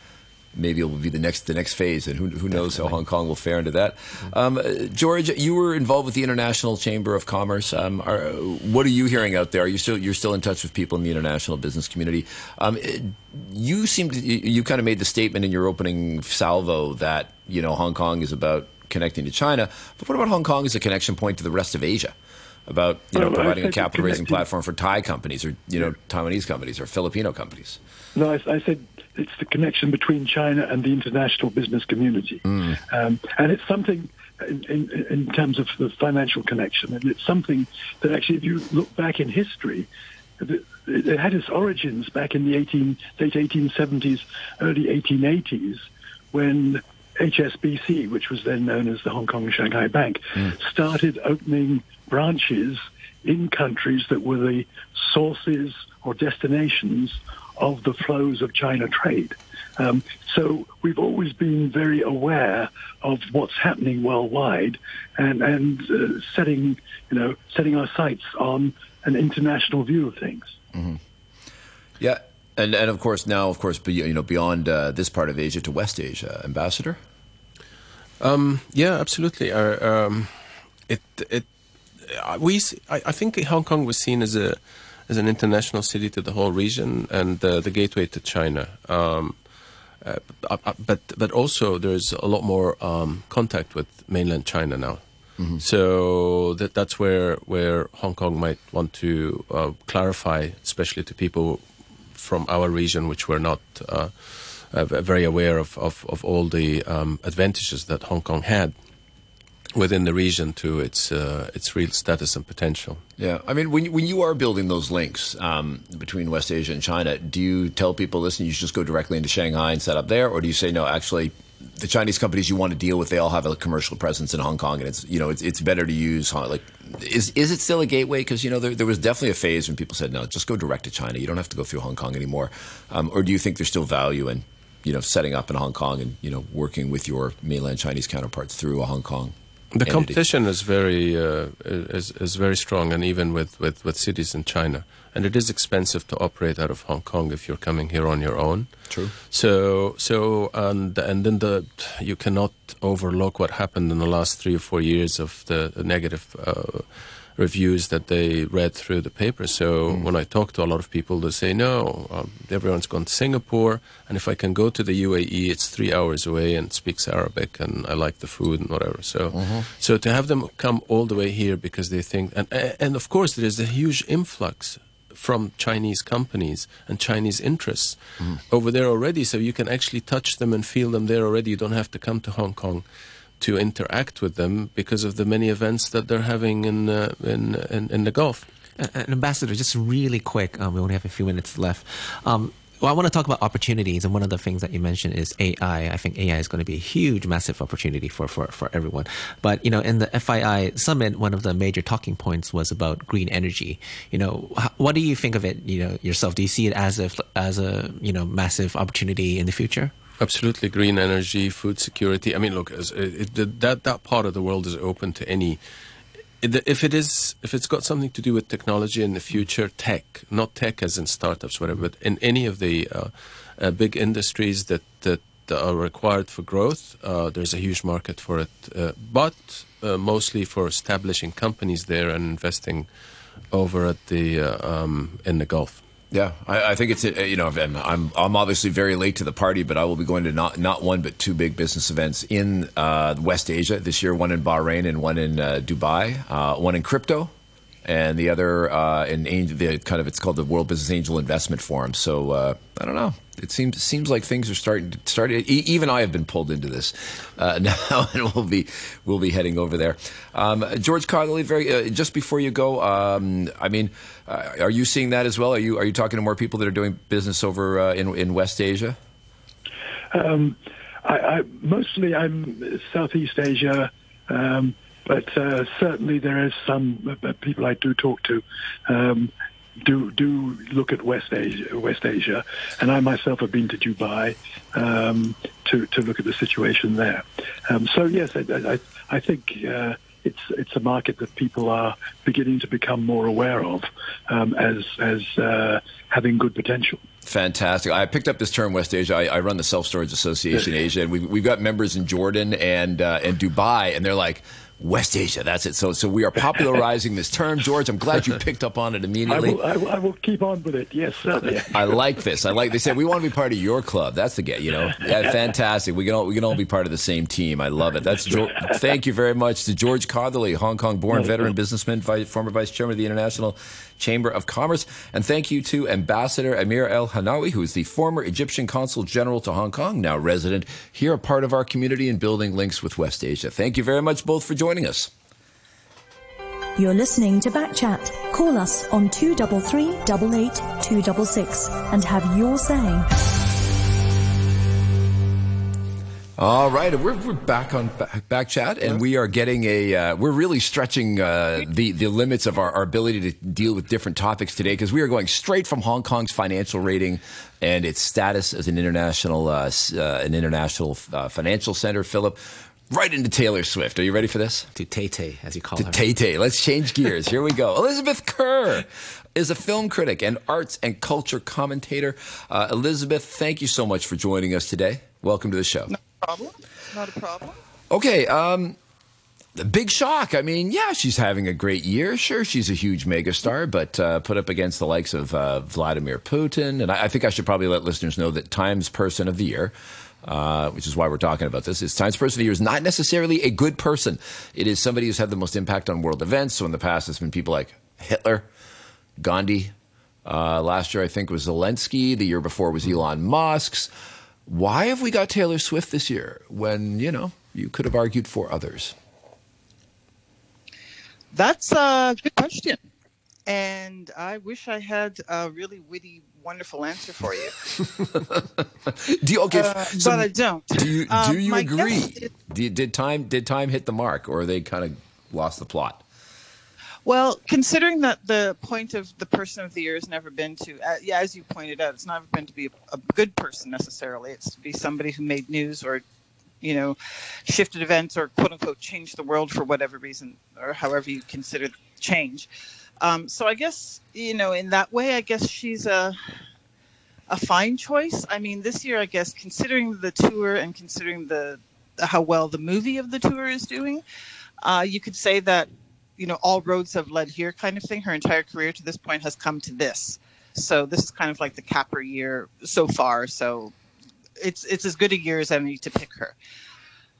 maybe it will be the next the next phase, and who, who knows Definitely. how Hong Kong will fare into that. Um, George, you were involved with the International Chamber of Commerce. Um, are, what are you hearing out there? Are you still you're still in touch with people in the international business community? Um, you seem to you, you kind of made the statement in your opening salvo that you know Hong Kong is about connecting to China, but what about Hong Kong as a connection point to the rest of Asia? About you know providing a capital raising platform for Thai companies or you know Taiwanese companies or Filipino companies. No, I, I said it's the connection between China and the international business community, mm. um, and it's something. In, in, in, terms of the financial connection, and it's something that actually, if you look back in history, it had its origins back in the 18, late 1870s, early 1880s, when HSBC, which was then known as the Hong Kong and Shanghai Bank, mm. started opening branches in countries that were the sources or destinations of the flows of China trade. Um, so we've always been very aware of what's happening worldwide and, and uh, setting, you know, setting our sights on an international view of things. Mm-hmm. Yeah, and and of course now, of course, you know, beyond uh, this part of Asia to West Asia, Ambassador. Um, yeah, absolutely. Uh, um, it it uh, we I, I think Hong Kong was seen as a as an international city to the whole region and uh, the gateway to China. Um, uh, uh, but but also there's a lot more um, contact with mainland China now. Mm-hmm. So that that's where where Hong Kong might want to uh, clarify, especially to people from our region, which were not uh, uh, very aware of, of, of all the um, advantages that Hong Kong had within the region to its uh, its real status and potential. Yeah, I mean, when you, when you are building those links um, between West Asia and China, do you tell people, listen, you should just go directly into Shanghai and set up there, or do you say no, actually? The Chinese companies you want to deal with, they all have a commercial presence in Hong Kong, and it's you know it's, it's better to use like is is it still a gateway? Because you know there, there was definitely a phase when people said no, just go direct to China. You don't have to go through Hong Kong anymore. Um, or do you think there's still value in you know setting up in Hong Kong and you know working with your mainland Chinese counterparts through a Hong Kong the entity. competition is very uh, is is very strong, and even with, with, with cities in China, and it is expensive to operate out of Hong Kong if you're coming here on your own. True. So so and and then the you cannot overlook what happened in the last three or four years of the, the negative. Uh, reviews that they read through the paper. So mm. when I talk to a lot of people, they say, no, um, everyone's gone to Singapore, and if I can go to the UAE, it's three hours away and speaks Arabic, and I like the food and whatever. So, mm-hmm. so to have them come all the way here because they think, and and of course there is a huge influx from Chinese companies and Chinese interests mm. over there already. So you can actually touch them and feel them there already. You don't have to come to Hong Kong to interact with them because of the many events that they're having in uh, in, in, in the Gulf. Uh, Ambassador, just really quick, um, we only have a few minutes left. Um, well, I want to talk about opportunities, and one of the things that you mentioned is AI. I think AI is going to be a huge, massive opportunity for, for, for everyone. But you know, in the FII summit, one of the major talking points was about green energy. You know, what do you think of it? You know, yourself, do you see it as a as a you know massive opportunity in the future? Absolutely, green energy, food security. I mean, look, it, it, that that part of the world is open to any. If it is, if it's got something to do with technology in the future, tech, not tech as in startups, whatever, but in any of the uh, uh, big industries that that are required for growth. Uh, there's a huge market for it, uh, but uh, mostly for establishing companies there and investing over at the uh, um, in the Gulf. Yeah, I, I think it's uh, you know, and I'm I'm obviously very late to the party, but I will be going to not not one but two big business events in uh, West Asia this year. One in Bahrain and one in uh, Dubai. Uh, one in crypto, and the other uh, in the kind of it's called the World Business Angel Investment Forum. So uh, I don't know. It seems seems like things are starting to start. E- even I have been pulled into this uh, now, and we'll be we'll be heading over there. Um, George Cautherley, very uh, just before you go, um, I mean, uh, are you seeing that as well? Are you are you talking to more people that are doing business over uh, in in West Asia? Um, I, I, mostly I'm Southeast Asia, um, but uh, certainly there is some uh, people I do talk to. Um, do do look at West Asia, West Asia, and I myself have been to Dubai um, to to look at the situation there. Um, so yes, I, I, I think uh, it's it's a market that people are beginning to become more aware of um, as as uh, having good potential. Fantastic. I picked up this term West Asia. I, I run the Self Storage Association Asia, and we've, we've got members in Jordan and uh, and Dubai, and they're like. West Asia, that's it. So, so we are popularizing this term, George. I'm glad you picked up on it I immediately. will, I, will, I will keep on with it. Yes, certainly. I like this. I like. They said we want to be part of your club. That's the get. You know, yeah, fantastic. We can all we can all be part of the same team. I love it. That's. George, thank you very much to George Cautherley, Hong Kong-born veteran businessman, vi- former vice chairman of the International Chamber of Commerce, and thank you to Ambassador Amir El Hanawi, who is the former Egyptian consul general to Hong Kong, now resident here, a part of our community and building links with West Asia. Thank you very much both for joining us. You're listening to Backchat. Call us on 233 88 266 and have your say. All right, we're, we're back on back, back chat, and we are getting a. Uh, we're really stretching uh, the the limits of our, our ability to deal with different topics today because we are going straight from Hong Kong's financial rating and its status as an international uh, uh, an international uh, financial center, Philip, right into Taylor Swift. Are you ready for this? To Tay Tay, as you call To her. Tay Tay. Let's change gears. Here we go. Elizabeth Kerr is a film critic and arts and culture commentator. Uh, Elizabeth, thank you so much for joining us today. Welcome to the show. Problem. Not a problem. Okay, um, the big shock. I mean, yeah, she's having a great year. Sure, she's a huge megastar, but uh, put up against the likes of uh, Vladimir Putin. And I, I think I should probably let listeners know that Times Person of the Year, uh, which is why we're talking about this, is Times Person of the Year is not necessarily a good person. It is somebody who's had the most impact on world events. So in the past, it's been people like Hitler, Gandhi. Uh, last year, I think, was Zelensky. The year before was Elon Musk's. Why have we got Taylor Swift this year when, you know, you could have argued for others? That's a good question. And I wish I had a really witty, wonderful answer for you. Do you, okay, Uh, so but I don't. do you, Um, do you my agree? is- Did, did time did time hit the mark, or they kind of lost the plot? Well, considering that the point of the person of the year has never been to, uh, yeah, as you pointed out, it's never been to be a, a good person necessarily. It's to be somebody who made news or, you know, shifted events or quote unquote changed the world for whatever reason or however you consider change. Um, so I guess you know, in that way, I guess she's a a fine choice. I mean, this year, I guess, considering the tour and considering the how well the movie of the tour is doing, uh, you could say that you know all roads have led here kind of thing her entire career to this point has come to this. So this is kind of like the capper year so far. So it's it's as good a year as any to pick her.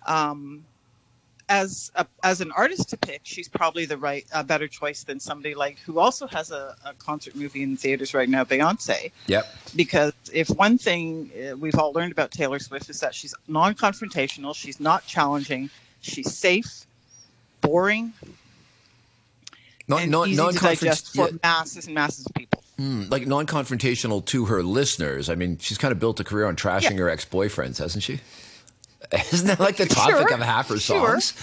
Um as a, as an artist to pick she's probably the right a better choice than somebody like who also has a, a concert movie in theaters right now beyonce. Yep. because if one thing uh, we've all learned about Taylor Swift is that she's non-confrontational, she's not challenging, she's safe, boring, Non, non, easy to digest for yeah, masses and masses of people. mm, like non-confrontational to her listeners. I mean, she's kind of built a career on trashing Yeah. her ex-boyfriends, hasn't she? Isn't that like the topic Sure, of half her songs?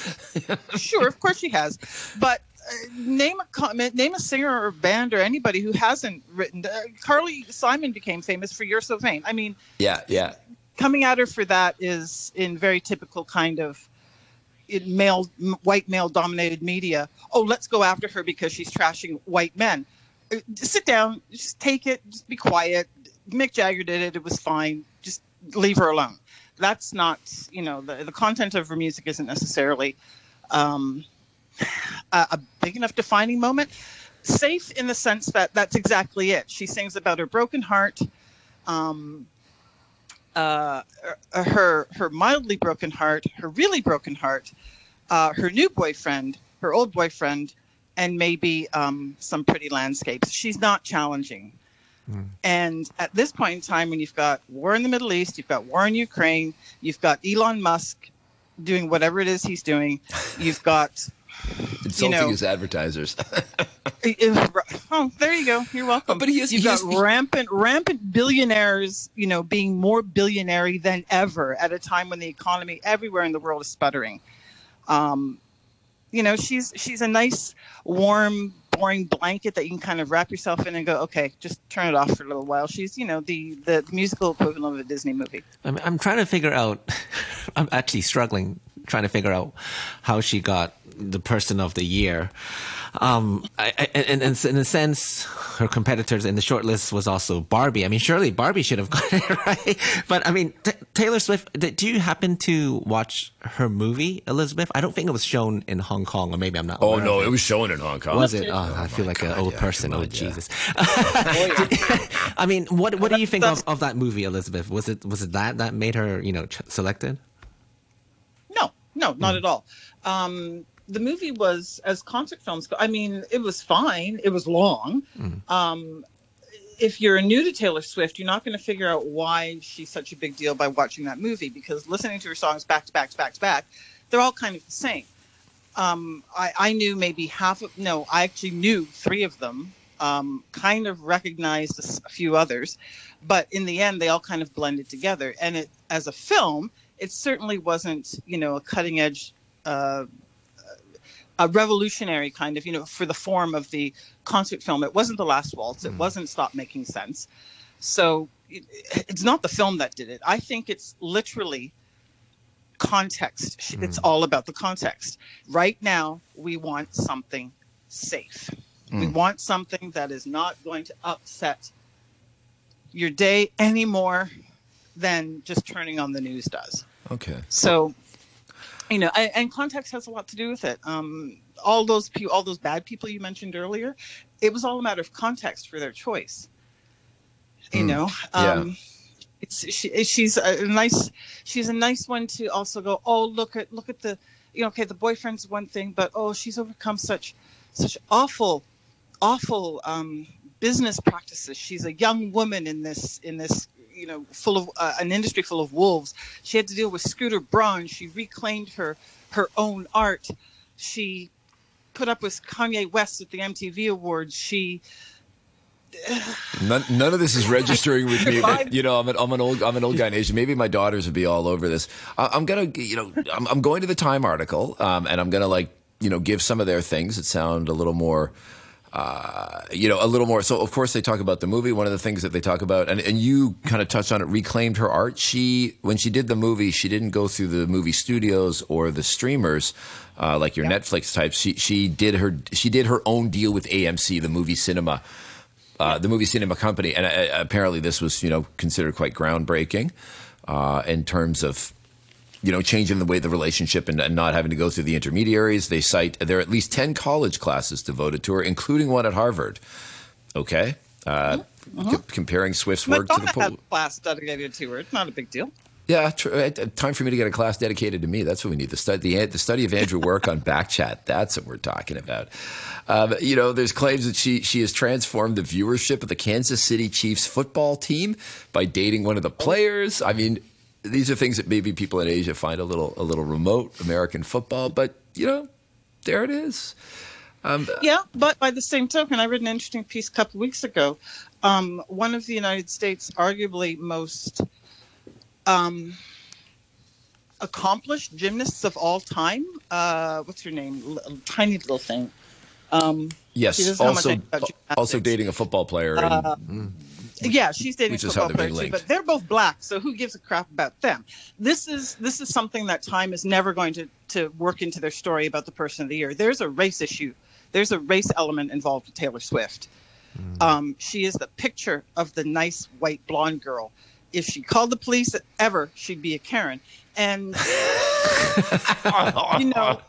sure, of course she has, but uh, name a comment, name a singer or band or anybody who hasn't written. Uh, Carly Simon became famous for "You're So Vain." I mean, Yeah, yeah. coming at her for that is in very typical kind of male white male dominated media oh let's go after her because she's trashing white men Uh, sit down just take it just be quiet mick jagger did it it was fine just leave her alone that's not you know the the content of her music isn't necessarily um, a, a big enough defining moment. Safe in the sense that that's exactly it. She sings about her broken heart. Um, uh, her her mildly broken heart, her really broken heart, uh, her new boyfriend, her old boyfriend, and maybe um, some pretty landscapes. She's not challenging. Mm. And at this point in time, when you've got war in the Middle East, you've got war in Ukraine, you've got Elon Musk doing whatever it is he's doing, you've got insulting you know, his advertisers. oh, there you go. You're welcome. But he is. You've he got is, rampant, rampant billionaires. You know, being more billionary than ever at a time when the economy everywhere in the world is sputtering. Um, you know, she's she's a nice, warm, boring blanket that you can kind of wrap yourself in and go, okay, just turn it off for a little while. She's, you know, the the musical equivalent of a Disney movie. I'm, I'm trying to figure out. I'm actually struggling trying to figure out how she got the person of the year. Um, I, I, and, and, in a sense, her competitors in the shortlist was also Barbie. I mean, surely Barbie should have got it right. But I mean, t- Taylor Swift. Do you happen to watch her movie, Elizabeth? I don't think it was shown in Hong Kong, or maybe I'm not. Oh no, it. it was shown in Hong Kong. Was it? Oh, oh I feel like God, an old yeah, person. On, oh Jesus. I mean, what what do you think of, of that movie, Elizabeth? Was it was it that that made her you know ch- selected? No, no, not mm. at all. Um, the movie was as concert films go. I mean, it was fine. It was long. Mm. Um, if you're new to Taylor Swift, you're not going to figure out why she's such a big deal by watching that movie because listening to her songs back to back to back to back, they're all kind of the same. Um, I, I, knew maybe half of no, I actually knew three of them. Um, kind of recognized a, a few others, but in the end, they all kind of blended together. And it, as a film, it certainly wasn't, you know, a cutting edge uh, a revolutionary kind of, you know, for the form of the concert film. It wasn't The Last Waltz. It mm. wasn't Stop Making Sense. So it, it's not the film that did it. I think it's literally context. Mm. It's all about the context. Right now, we want something safe. Mm. We want something that is not going to upset your day any more than just turning on the news does. Okay. So you know, and context has a lot to do with it. Um, all those people, all those bad people you mentioned earlier, it was all a matter of context for their choice. You mm. know, um, yeah. it's she, she's a nice, she's a nice one to also go. Oh, look at look at the, you know, okay, the boyfriend's one thing, but oh, she's overcome such, such awful, awful um, business practices. She's a young woman in this in this you know, full of uh, an industry full of wolves. She had to deal with Scooter Braun. She reclaimed her her own art. She put up with Kanye West at the MTV Awards. She None, none, of this is registering with me. But, you know, I'm an, I'm an old I'm an old guy in Asia. Maybe my daughters would be all over this. I, am gonna, you know, I'm, I'm, going to the Time article, um, and I'm gonna like, you know, give some of their things that sound a little more uh, you know, a little more. So, of course, they talk about the movie. One of the things that they talk about, and, and you kind of touched on it, reclaimed her art. She, when she did the movie, she didn't go through the movie studios or the streamers, uh, like your Netflix types. She she did her she did her own deal with AMC, the movie cinema, uh, the movie cinema company, and uh, apparently this was you know considered quite groundbreaking uh, in terms of you know, changing the way the relationship and, and, not having to go through the intermediaries. They cite there are at least 10 college classes devoted to her, including one at Harvard. Okay. Uh, mm-hmm. c- comparing Swift's work to the had class dedicated to her. It's not a big deal. Yeah, tr- uh, time for me to get a class dedicated to me. That's what we need. The study, the, the study of Andrew Work on Backchat. That's what we're talking about. Um, you know, there's claims that she she has transformed the viewership of the Kansas City Chiefs football team by dating one of the players. I mean, these are things that maybe people in Asia find a little a little remote American football, but you know, there it is. Um, yeah, but by the same token, I read an interesting piece a couple weeks ago. Um, one of the United States' arguably most um, accomplished gymnasts of all time. Uh, what's her name? L- tiny little thing. Um, yes, also also dating a football player. And, uh, mm yeah, she's dating football player too, but they're both black, so who gives a crap about them? This is this is something that Time is never going to to work into their story about the person of the year. There's a race issue. There's a race element involved with Taylor Swift. Mm. Um, she is the picture of the nice white blonde girl if she called the police ever, she'd be a Karen. And you know,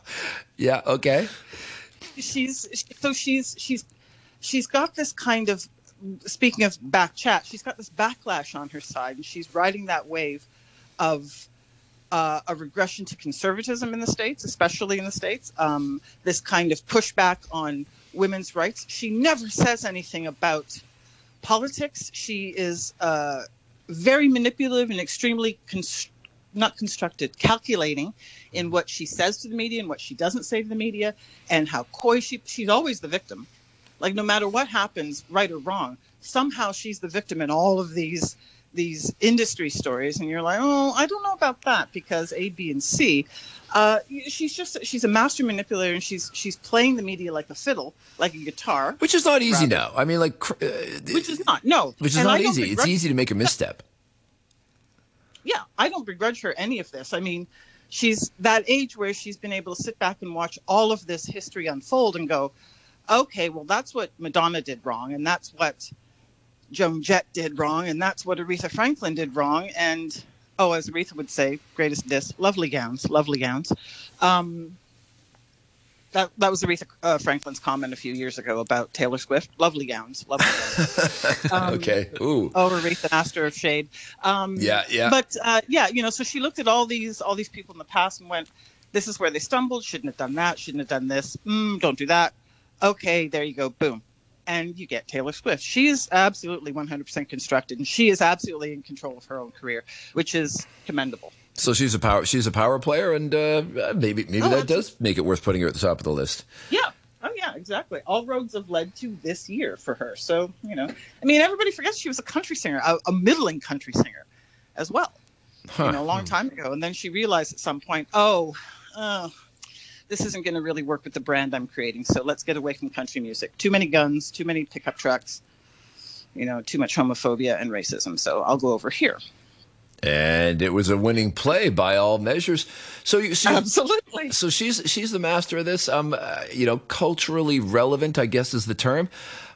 Yeah. Okay. she's so she's she's she's got this kind of speaking of back chat she's got this backlash on her side and she's riding that wave of uh, a regression to conservatism in the states especially in the states um, this kind of pushback on women's rights she never says anything about politics she is uh, very manipulative and extremely const- not constructed, calculating in what she says to the media and what she doesn't say to the media, and how coy she. She's always the victim. Like no matter what happens, right or wrong, somehow she's the victim in all of these these industry stories, and you're like, oh, I don't know about that because A, B, and C. Uh, she's just she's a master manipulator, and she's she's playing the media like a fiddle, like a guitar, Which is not easy Rather. now. I mean, like, cr- uh, which is not no, which is And not easy. It's easy to make a misstep. yeah, I don't begrudge her any of this. I mean, she's that age where she's been able to sit back and watch all of this history unfold and go, okay, well, that's what Madonna did wrong, and that's what Joan Jett did wrong, and that's what Aretha Franklin did wrong. And oh, as Aretha would say, greatest diss, lovely gowns, lovely gowns. Um, that, that was Aretha uh, Franklin's comment a few years ago about Taylor Swift. Lovely gowns, lovely gowns. Um, okay. Ooh. Oh, Aretha, master of shade. Um, Yeah, yeah. But uh, yeah, you know, so she looked at all these all these people in the past and went, "This is where they stumbled. Shouldn't have done that. Shouldn't have done this. Mm, don't do that." Okay, there you go. Boom, and you get Taylor Swift. She is absolutely 100% constructed, and she is absolutely in control of her own career, which is commendable. So she's a power. She's a power player, and uh, maybe maybe Oh, that does make it worth putting her at the top of the list. Yeah. Oh yeah, exactly. All roads have led to this year for her. So you know, I mean, everybody forgets she was a country singer, a, a middling country singer, as well. You know, a long time ago, and then she realized at some point, oh, oh this isn't going to really work with the brand I'm creating. So let's get away from country music. Too many guns, too many pickup trucks. You know, too much homophobia and racism. So I'll go over here. And it was a winning play by all measures. So you so, Absolutely. So she's she's the master of this. Um, uh, you know, culturally relevant, I guess is the term.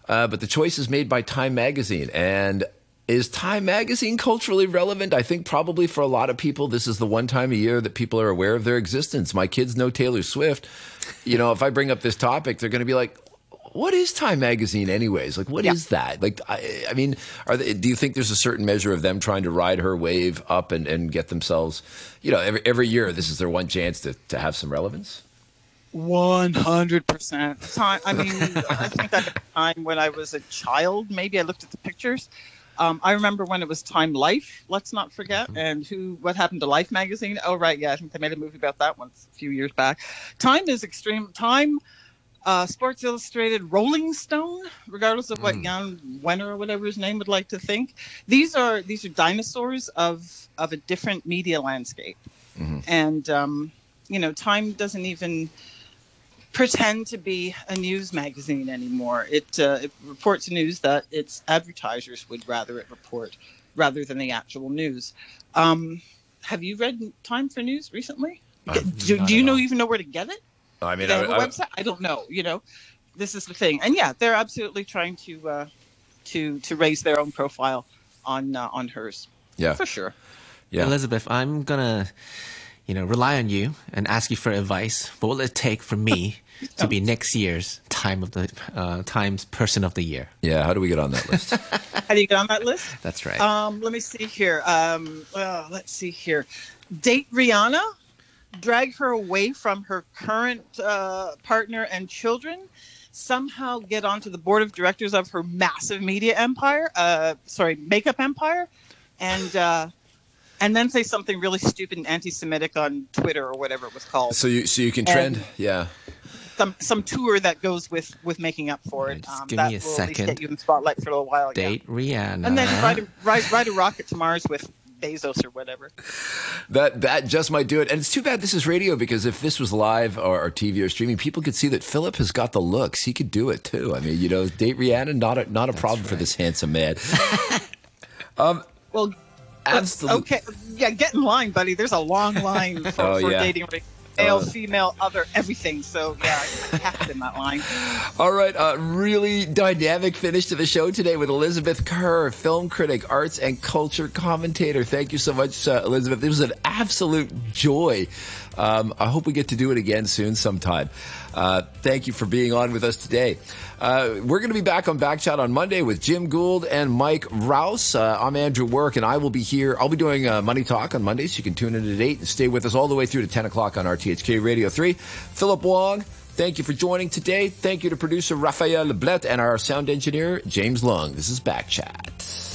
Uh, but the choice is made by Time Magazine, and is Time Magazine culturally relevant? I think probably for a lot of people, this is the one time a year that people are aware of their existence. My kids know Taylor Swift. You know, if I bring up this topic, they're going to be like, what is Time Magazine, anyways? Like, what is that? Like, I, I mean, are they, do you think there's a certain measure of them trying to ride her wave up and, and get themselves, you know, every, every year this is their one chance to, to have some relevance? One hundred percent. Time. I mean, I think at the time when I was a child, maybe I looked at the pictures. Um, I remember when it was Time Life. Let's not forget. And who? What happened to Life magazine? Oh, right. Yeah, I think they made a movie about that once a few years back. Time is extreme. Time. Uh, Sports Illustrated, Rolling Stone, regardless of what Jan Wenner or whatever his name would like to think, these are these are dinosaurs of of a different media landscape, and um, you know, Time doesn't even pretend to be a news magazine anymore. It, uh, it reports news that its advertisers would rather it report rather than the actual news. Um, have you read Time for News recently? do, do you know even know where to get it? I mean, Do have I- a I- website? I don't know. You know, this is the thing, and yeah, they're absolutely trying to uh, to to raise their own profile on uh, on hers. Yeah. for sure. Yeah. Elizabeth, I'm gonna, you know, rely on you and ask you for advice. What will it take for me to be next year's time of the uh, Times Person of the Year? Yeah, how do we get on that list? How do you get on that list? That's right. Um, let me see here. Um, well, let's see here. Date Rihanna, drag her away from her current uh, partner and children, somehow get onto the board of directors of her massive media empire, uh, sorry, makeup empire, and uh, and then say something really stupid and anti-Semitic on Twitter or whatever it was called. so you so you can And- trend, yeah. Some some tour that goes with with making up for it. Just Um, give that me a will at least second. get you in the spotlight for a little while. yeah. Date Rihanna. And then ride a, ride, ride a rocket to Mars with Bezos or whatever. That that just might do it. And it's too bad this is radio because if this was live or, or TV or streaming, people could see that Philip has got the looks. He could do it too. I mean, you know, date Rihanna, not a not a problem for this handsome man. um, Well, absolutely. okay, yeah, get in line, buddy. There's a long line for, Oh, for yeah. dating. Male, Uh, female, other, everything. So yeah, I kept in that line. All right, uh, really dynamic finish to the show today with Elizabeth Kerr, film critic, arts and culture commentator. Thank you so much, uh, Elizabeth. It was an absolute joy. Um, I hope we get to do it again soon sometime. Uh, thank you for being on with us today. Uh, we're going to be back on Backchat on Monday with Jim Gould and Mike Rowse. Uh, I'm Andrew Work, and I will be here. I'll be doing uh, Money Talk on Mondays. So you can tune in at 8 and stay with us all the way through to 10 o'clock on RTHK Radio 3. Philip Wong, thank you for joining today. Thank you to producer Raphael Leblet and our sound engineer, James Lung. This is Backchat.